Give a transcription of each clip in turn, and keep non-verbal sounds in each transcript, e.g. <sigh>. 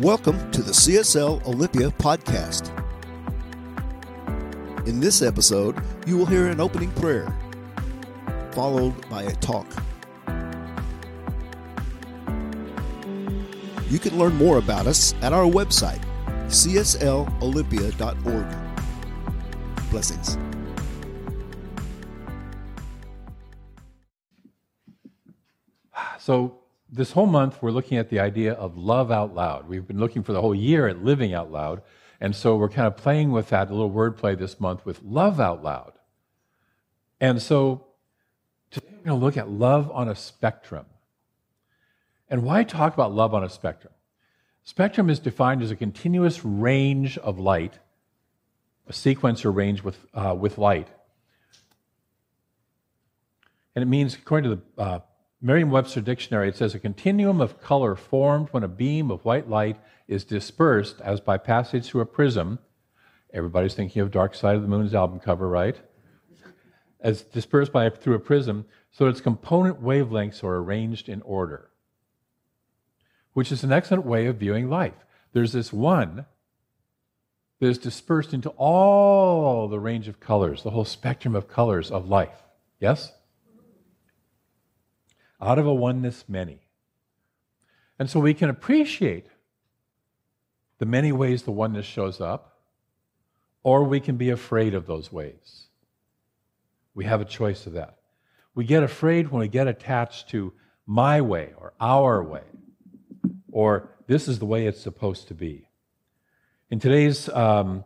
Welcome to the CSL Olympia podcast. In this episode, you will hear an opening prayer, followed by a talk. You can learn more about us at our website, cslolympia.org. Blessings. So, this whole month, we're looking at the idea of love out loud. We've been looking for the whole year at living out loud. And so, we're kind of playing with that, a little wordplay this month with love out loud. And so, today we're going to look at love on a spectrum. And why talk about love on a spectrum? Spectrum is defined as a continuous range of light, a sequence or range with, uh, with light. And it means, according to the uh, Merriam Webster Dictionary, it says a continuum of color formed when a beam of white light is dispersed as by passage through a prism. Everybody's thinking of Dark Side of the Moon's album cover, right? As dispersed by through a prism, so its component wavelengths are arranged in order, which is an excellent way of viewing life. There's this one that is dispersed into all the range of colors, the whole spectrum of colors of life. Yes? Out of a oneness, many. And so we can appreciate the many ways the oneness shows up, or we can be afraid of those ways. We have a choice of that. We get afraid when we get attached to my way or our way, or this is the way it's supposed to be. In today's um,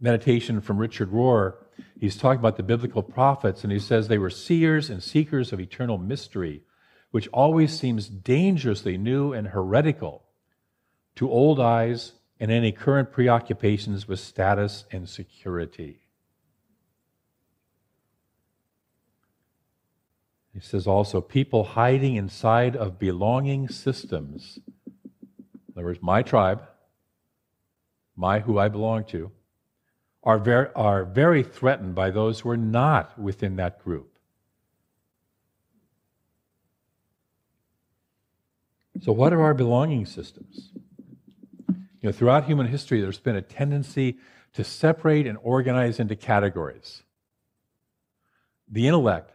meditation from Richard Rohr, he's talking about the biblical prophets, and he says they were seers and seekers of eternal mystery, which always seems dangerously new and heretical to old eyes and any current preoccupations with status and security. He says also, people hiding inside of belonging systems. In other words, my tribe, my who I belong to, are very, are very threatened by those who are not within that group. So, what are our belonging systems? You know, throughout human history, there's been a tendency to separate and organize into categories. The intellect,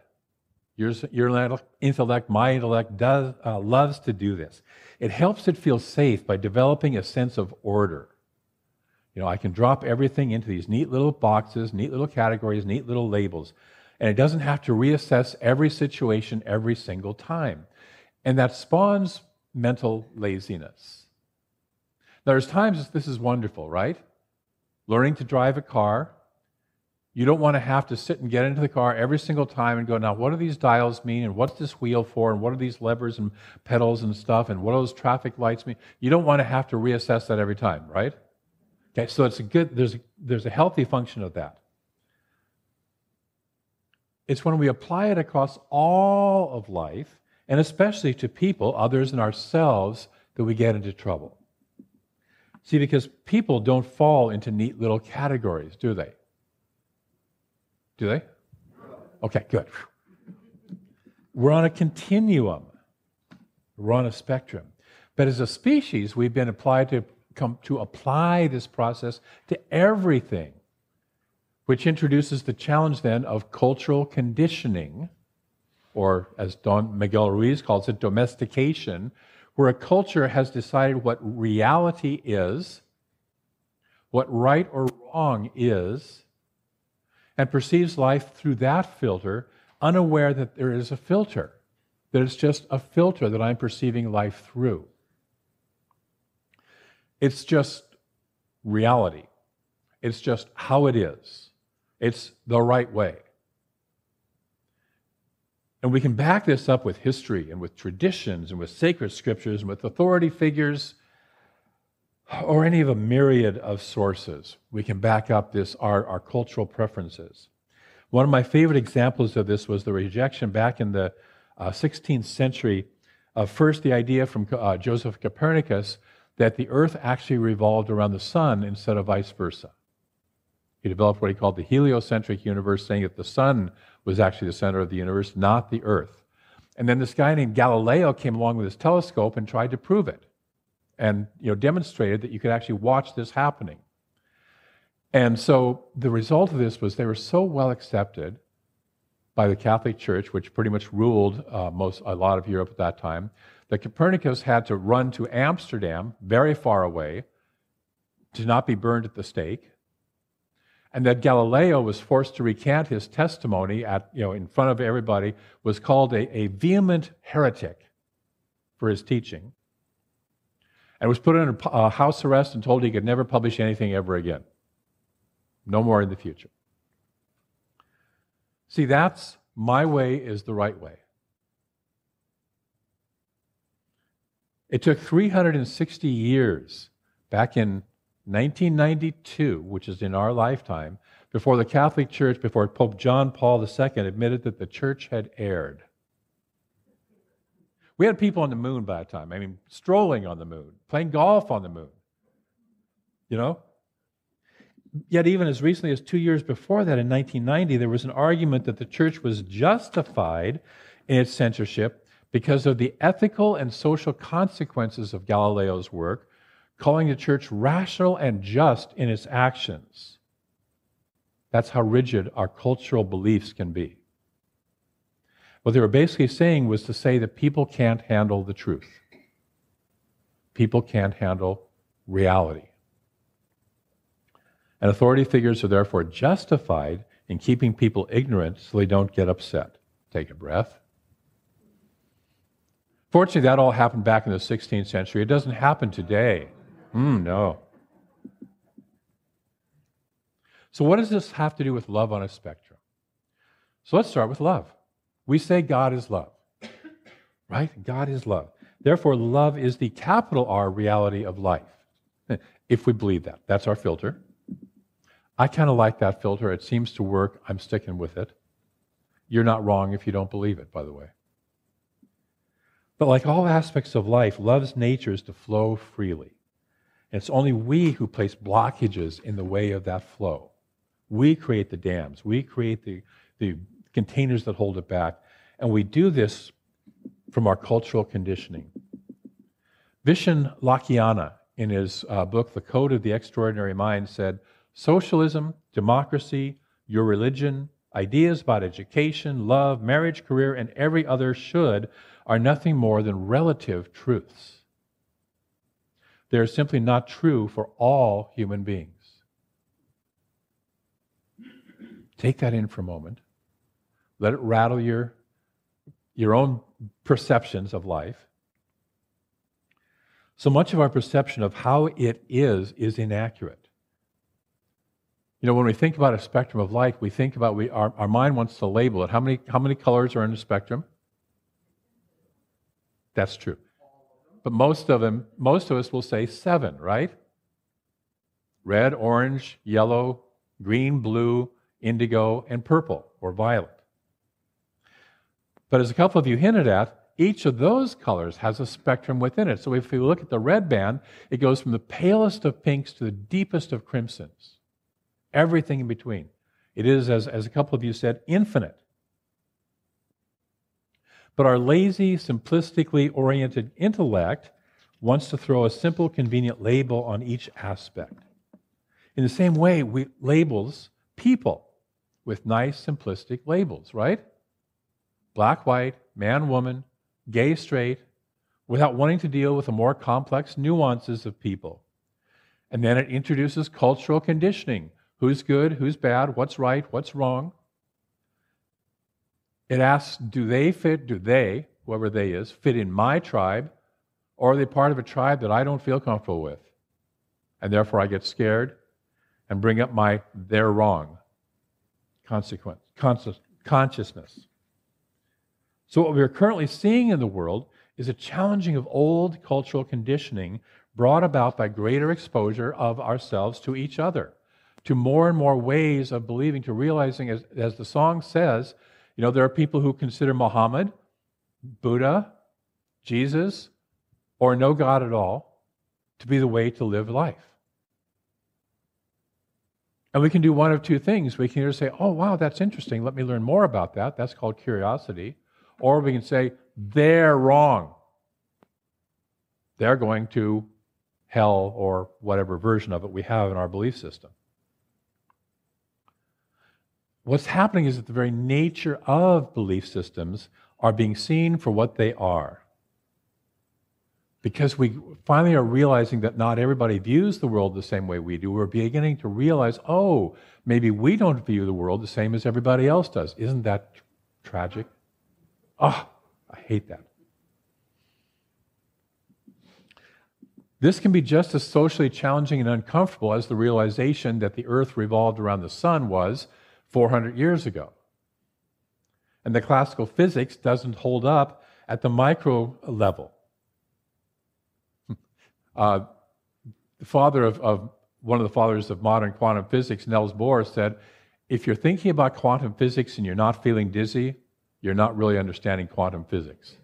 your, your intellect, my intellect, does, uh, loves to do this. It helps it feel safe by developing a sense of order. You know, I can drop everything into these neat little boxes, neat little categories, neat little labels. And it doesn't have to reassess every situation every single time. And that spawns mental laziness. Now, there's times this is wonderful, right? Learning to drive a car. You don't want to have to sit and get into the car every single time and go, now, what do these dials mean? And what's this wheel for? And what are these levers and pedals and stuff? And what do those traffic lights mean? You don't want to have to reassess that every time, right? Okay, so it's a good, there's a, there's a healthy function of that. It's when we apply it across all of life, and especially to people, others, and ourselves, that we get into trouble. See, because people don't fall into neat little categories, do they? Do they? Okay, good. We're on a continuum, we're on a spectrum. But as a species, we've been applied to come to apply this process to everything, which introduces the challenge then of cultural conditioning, or as Don Miguel Ruiz calls it, domestication, where a culture has decided what reality is, what right or wrong is, and perceives life through that filter, unaware that there is a filter, that it's just a filter that I'm perceiving life through. It's just reality. It's just how it is. It's the right way. And we can back this up with history and with traditions and with sacred scriptures and with authority figures or any of a myriad of sources. We can back up this, our, our cultural preferences. One of my favorite examples of this was the rejection back in the uh, 16th century of first the idea from uh, Joseph Copernicus that the earth actually revolved around the sun instead of vice versa. He developed what he called the heliocentric universe, saying that the sun was actually the center of the universe, not the earth. And then this guy named Galileo came along with his telescope and tried to prove it. and you know, demonstrated that you could actually watch this happening. And so the result of this was they were so well accepted by the Catholic Church, which pretty much ruled uh, most a lot of Europe at that time, that Copernicus had to run to Amsterdam, very far away, to not be burned at the stake, and that Galileo was forced to recant his testimony at you know in front of everybody, was called a, a vehement heretic for his teaching, and was put under uh, house arrest and told he could never publish anything ever again. No more in the future. See, that's my way is the right way. It took 360 years back in 1992, which is in our lifetime, before the Catholic Church, before Pope John Paul II admitted that the church had erred. We had people on the moon by that time. I mean, strolling on the moon, playing golf on the moon. You know? Yet, even as recently as two years before that, in 1990, there was an argument that the church was justified in its censorship because of the ethical and social consequences of Galileo's work, calling the church rational and just in its actions. That's how rigid our cultural beliefs can be. What they were basically saying was to say that people can't handle the truth. People can't handle reality. And authority figures are therefore justified in keeping people ignorant so they don't get upset. Take a breath. Fortunately, that all happened back in the 16th century. It doesn't happen today. Mm, no. So, what does this have to do with love on a spectrum? So, let's start with love. We say God is love, right? God is love. Therefore, love is the capital R reality of life. <laughs> If we believe that, that's our filter. I kind of like that filter. It seems to work. I'm sticking with it. You're not wrong if you don't believe it, by the way. But like all aspects of life, love's nature is to flow freely. And it's only we who place blockages in the way of that flow. We create the dams, we create the, the containers that hold it back. And we do this from our cultural conditioning. Vishen Lakhiani, in his uh, book, The Code of the Extraordinary Mind, said Socialism, democracy, your religion, ideas about education, love, marriage, career, and every other should are nothing more than relative truths. They are simply not true for all human beings. Take that in for a moment. Let it rattle your, your own perceptions of life. So much of our perception of how it is is inaccurate. You know, when we think about a spectrum of light, we think about we our, our mind wants to label it. How many how many colors are in the spectrum? That's true. But most of them, most of us will say seven, right? Red, orange, yellow, green, blue, indigo, and purple or violet. But as a couple of you hinted at, each of those colors has a spectrum within it. So if we look at the red band, it goes from the palest of pinks to the deepest of crimsons everything in between. It is, as, as a couple of you said, infinite. But our lazy, simplistically oriented intellect wants to throw a simple, convenient label on each aspect. In the same way, we labels people with nice, simplistic labels, right? Black, white, man, woman, gay, straight, without wanting to deal with the more complex nuances of people. And then it introduces cultural conditioning Who's good? Who's bad? What's right? What's wrong? It asks, do they fit, do they, whoever they is, fit in my tribe, or are they part of a tribe that I don't feel comfortable with? And therefore I get scared and bring up my they're wrong consequence, consciousness. So, what we are currently seeing in the world is a challenging of old cultural conditioning brought about by greater exposure of ourselves to each other to more and more ways of believing, to realizing, as, as the song says, you know, there are people who consider Muhammad, Buddha, Jesus, or no God at all to be the way to live life. And we can do one of two things. We can either say, oh, wow, that's interesting. Let me learn more about that. That's called curiosity. Or we can say, they're wrong. They're going to hell, or whatever version of it we have in our belief system. What's happening is that the very nature of belief systems are being seen for what they are. Because we finally are realizing that not everybody views the world the same way we do, we're beginning to realize, oh, maybe we don't view the world the same as everybody else does. Isn't that tragic? Oh, I hate that. This can be just as socially challenging and uncomfortable as the realization that the earth revolved around the sun was 400 years ago. And the classical physics doesn't hold up at the micro level. <laughs> Uh, the father of, of one of the fathers of modern quantum physics, Niels Bohr, said, if you're thinking about quantum physics and you're not feeling dizzy, you're not really understanding quantum physics.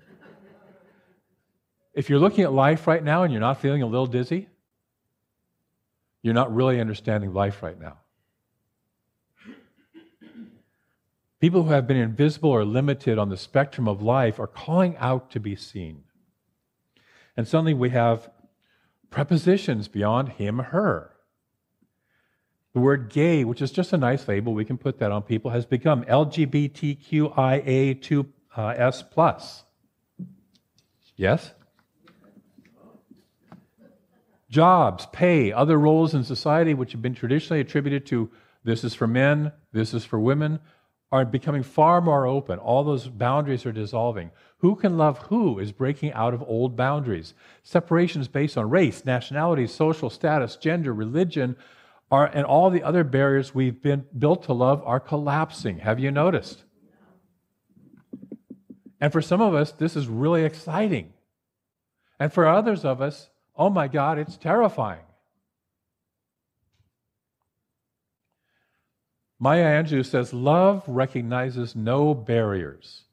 if you're looking at life right now and you're not feeling a little dizzy, you're not really understanding life right now. People who have been invisible or limited on the spectrum of life are calling out to be seen. And suddenly we have prepositions beyond him, her. The word gay, which is just a nice label, we can put that on people, has become LGBTQIA2S uh, plus. Yes? Jobs, pay, other roles in society which have been traditionally attributed to this is for men, this is for women, are becoming far more open. All those boundaries are dissolving. Who can love who is breaking out of old boundaries. Separations based on race, nationality, social status, gender, religion, are, and all the other barriers we've been built to love are collapsing. Have you noticed? And for some of us, this is really exciting. And for others of us, oh my God, it's terrifying. Maya Angelou says, Love recognizes no barriers.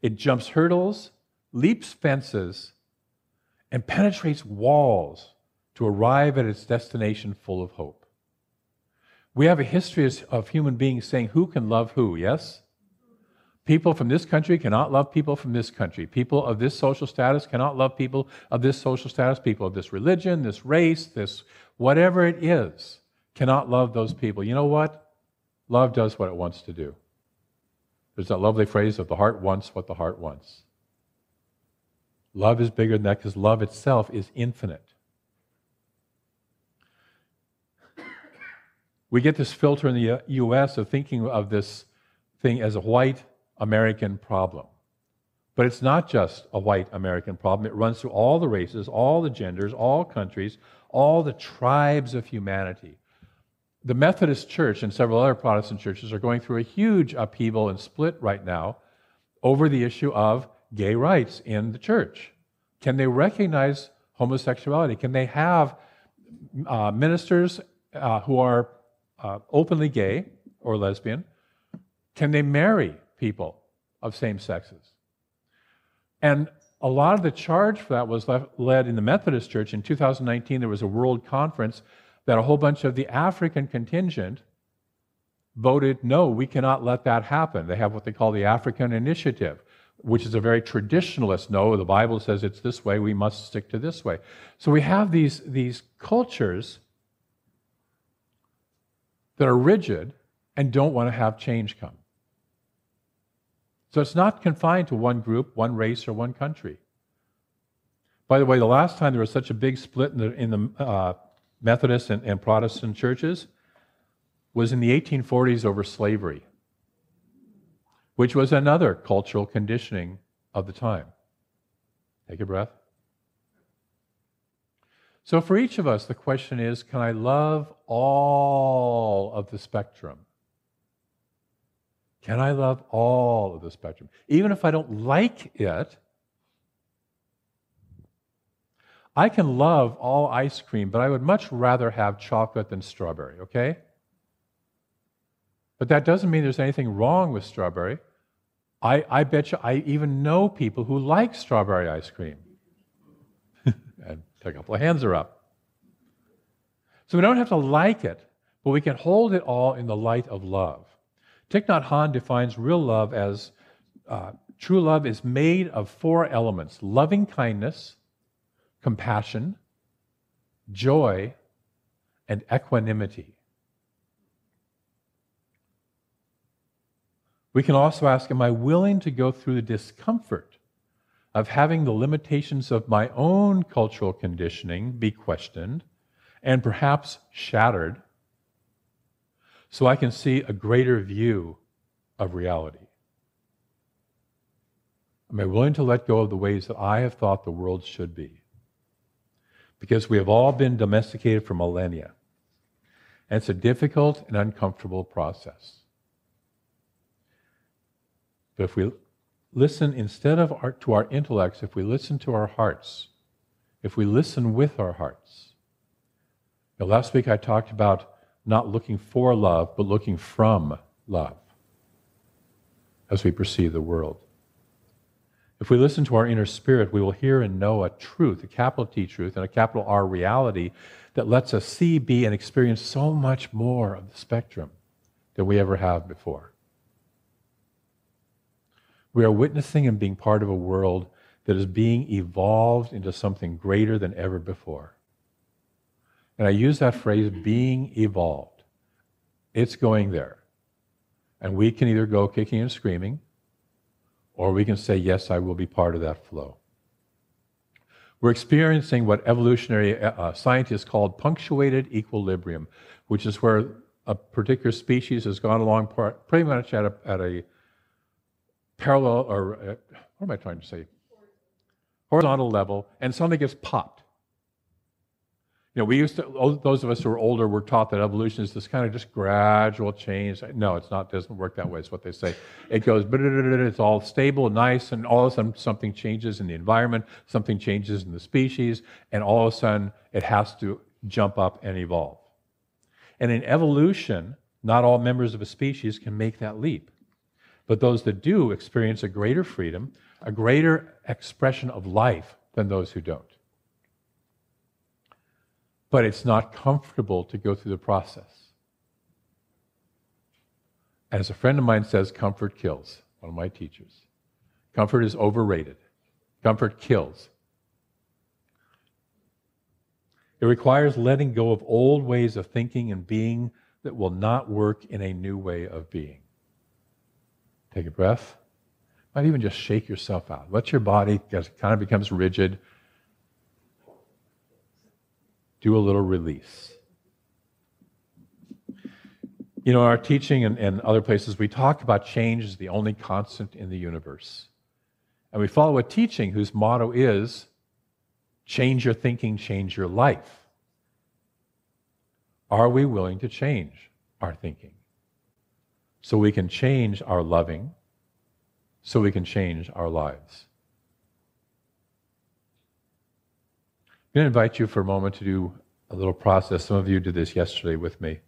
It jumps hurdles, leaps fences, and penetrates walls to arrive at its destination full of hope. We have a history of human beings saying who can love who, yes? People from this country cannot love people from this country. People of this social status cannot love people of this social status. People of this religion, this race, this whatever it is, cannot love those people. You know what? Love does what it wants to do. There's that lovely phrase of the heart wants what the heart wants. Love is bigger than that because love itself is infinite. We get this filter in the US of thinking of this thing as a white American problem. But it's not just a white American problem. It runs through all the races, all the genders, all countries, all the tribes of humanity the Methodist Church and several other Protestant churches are going through a huge upheaval and split right now over the issue of gay rights in the church. Can they recognize homosexuality? Can they have uh, ministers uh, who are uh, openly gay or lesbian? Can they marry people of same sexes? And a lot of the charge for that was led in the Methodist Church. In 2019, there was a world conference that a whole bunch of the African contingent voted, no, we cannot let that happen. They have what they call the African Initiative, which is a very traditionalist no, the Bible says it's this way, we must stick to this way. So we have these, these cultures that are rigid and don't want to have change come. So it's not confined to one group, one race, or one country. By the way, the last time there was such a big split in the, in the uh, Methodist and, and Protestant churches was in the 1840s over slavery, which was another cultural conditioning of the time. Take a breath. So, for each of us, the question is can I love all of the spectrum? Can I love all of the spectrum? Even if I don't like it, I can love all ice cream, but I would much rather have chocolate than strawberry, okay? But that doesn't mean there's anything wrong with strawberry. I, I bet you I even know people who like strawberry ice cream. <laughs> and a couple of hands are up. So we don't have to like it, but we can hold it all in the light of love. Thich Nhat Hanh defines real love as uh, true love is made of four elements loving kindness, compassion, joy, and equanimity. We can also ask Am I willing to go through the discomfort of having the limitations of my own cultural conditioning be questioned and perhaps shattered so I can see a greater view of reality? Am I willing to let go of the ways that I have thought the world should be? Because we have all been domesticated for millennia. And it's a difficult and uncomfortable process. But if we listen instead of our, to our intellects, if we listen to our hearts, if we listen with our hearts. Now, last week I talked about not looking for love, but looking from love as we perceive the world. If we listen to our inner spirit, we will hear and know a truth, a capital T truth, and a capital R reality that lets us see, be, and experience so much more of the spectrum than we ever have before. We are witnessing and being part of a world that is being evolved into something greater than ever before. And I use that phrase, being evolved. It's going there. And we can either go kicking and screaming, or we can say, Yes, I will be part of that flow. We're experiencing what evolutionary uh, uh scientists call punctuated equilibrium, which is where a particular species has gone along pretty much at a, at a parallel, or uh, what am I trying to say? Horizontal level, and suddenly gets popped. You know, we used to, those of us who are older were taught that evolution is this kind of just gradual change. No, it's not, doesn't work that way, is what they say. It goes, it's all stable, nice, and all of a sudden something changes in the environment, something changes in the species, and all of a sudden it has to jump up and evolve. And in evolution, not all members of a species can make that leap. But those that do experience a greater freedom, a greater expression of life than those who don't but it's not comfortable to go through the process. As a friend of mine says, comfort kills, one of my teachers. Comfort is overrated. Comfort kills. It requires letting go of old ways of thinking and being that will not work in a new way of being. Take a breath. Might even just shake yourself out. Let your body kind of becomes rigid do a little release. You know, our teaching and, and other places, we talk about change as the only constant in the universe. And we follow a teaching whose motto is change your thinking, change your life. Are we willing to change our thinking? So we can change our loving, so we can change our lives. I'm going to invite you for a moment to do a little process. Some of you did this yesterday with me.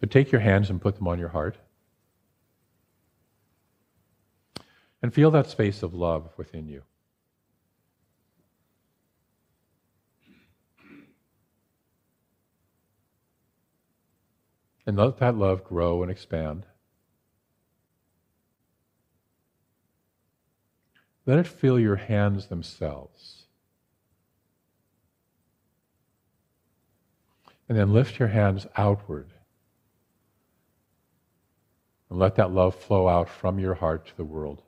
But take your hands and put them on your heart. And feel that space of love within you. And let that love grow and expand. Let it fill your hands themselves. And then lift your hands outward. And let that love flow out from your heart to the world.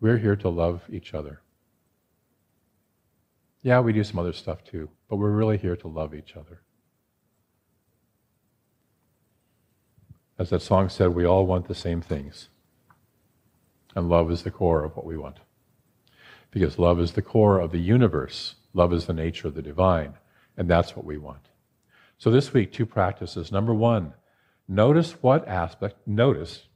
We're here to love each other. Yeah, we do some other stuff too, but we're really here to love each other. As that song said, we all want the same things. And love is the core of what we want. Because love is the core of the universe, love is the nature of the divine, and that's what we want. So this week, two practices. Number one, notice what aspect, notice,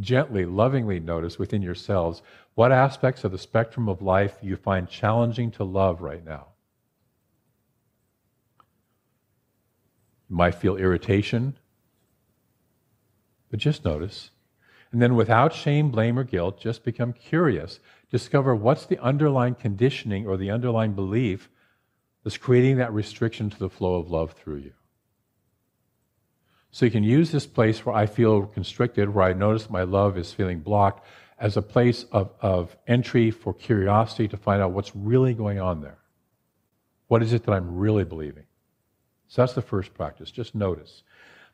gently, lovingly notice within yourselves what aspects of the spectrum of life you find challenging to love right now. You might feel irritation, but just notice. And then, without shame, blame, or guilt, just become curious. Discover what's the underlying conditioning or the underlying belief that's creating that restriction to the flow of love through you. So you can use this place where I feel constricted, where I notice my love is feeling blocked, as a place of, of entry for curiosity to find out what's really going on there. What is it that I'm really believing? So that's the first practice. Just notice.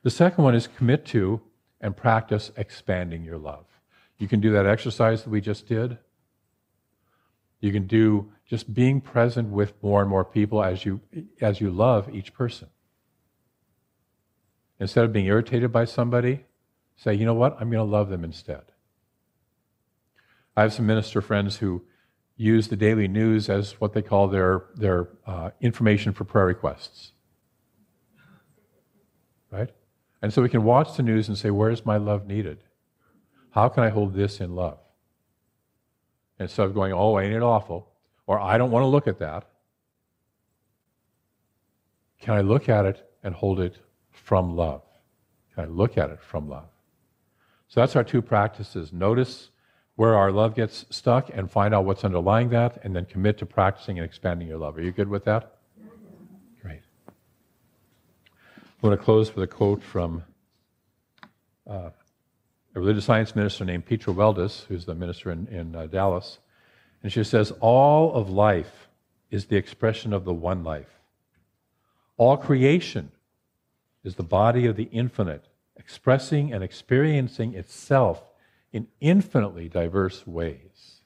The second one is commit to and practice expanding your love. You can do that exercise that we just did. You can do just being present with more and more people as you as you love each person. Instead of being irritated by somebody, say, you know what, I'm going to love them instead. I have some minister friends who use the daily news as what they call their, their uh, information for prayer requests. Right? And so we can watch the news and say, where's my love needed? How can I hold this in love? Instead of going, oh, ain't it awful? Or I don't want to look at that. Can I look at it and hold it from love? Can I look at it from love? So that's our two practices. Notice where our love gets stuck and find out what's underlying that, and then commit to practicing and expanding your love. Are you good with that? I want to close with a quote from uh, a religious science minister named Petra Weldes, who's the minister in, in uh, Dallas. And she says, All of life is the expression of the one life. All creation is the body of the infinite, expressing and experiencing itself in infinitely diverse ways.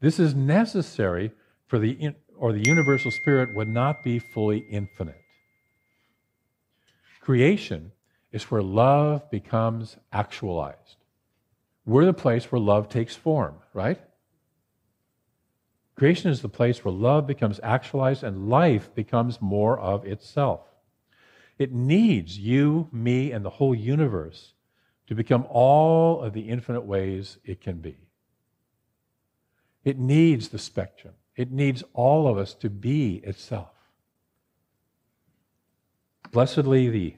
This is necessary for the, in, or the universal spirit would not be fully infinite. Creation is where love becomes actualized. We're the place where love takes form, right? Creation is the place where love becomes actualized and life becomes more of itself. It needs you, me, and the whole universe to become all of the infinite ways it can be. It needs the spectrum, it needs all of us to be itself. Blessedly, the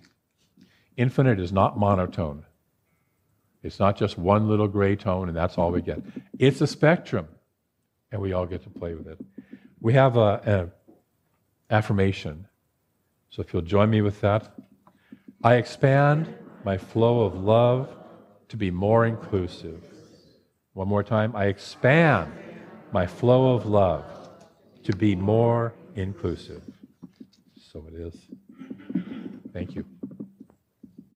infinite is not monotone. It's not just one little gray tone and that's all we get. It's a spectrum, and we all get to play with it. We have an affirmation. So if you'll join me with that, I expand my flow of love to be more inclusive. One more time. I expand my flow of love to be more inclusive. So it is. Thank you.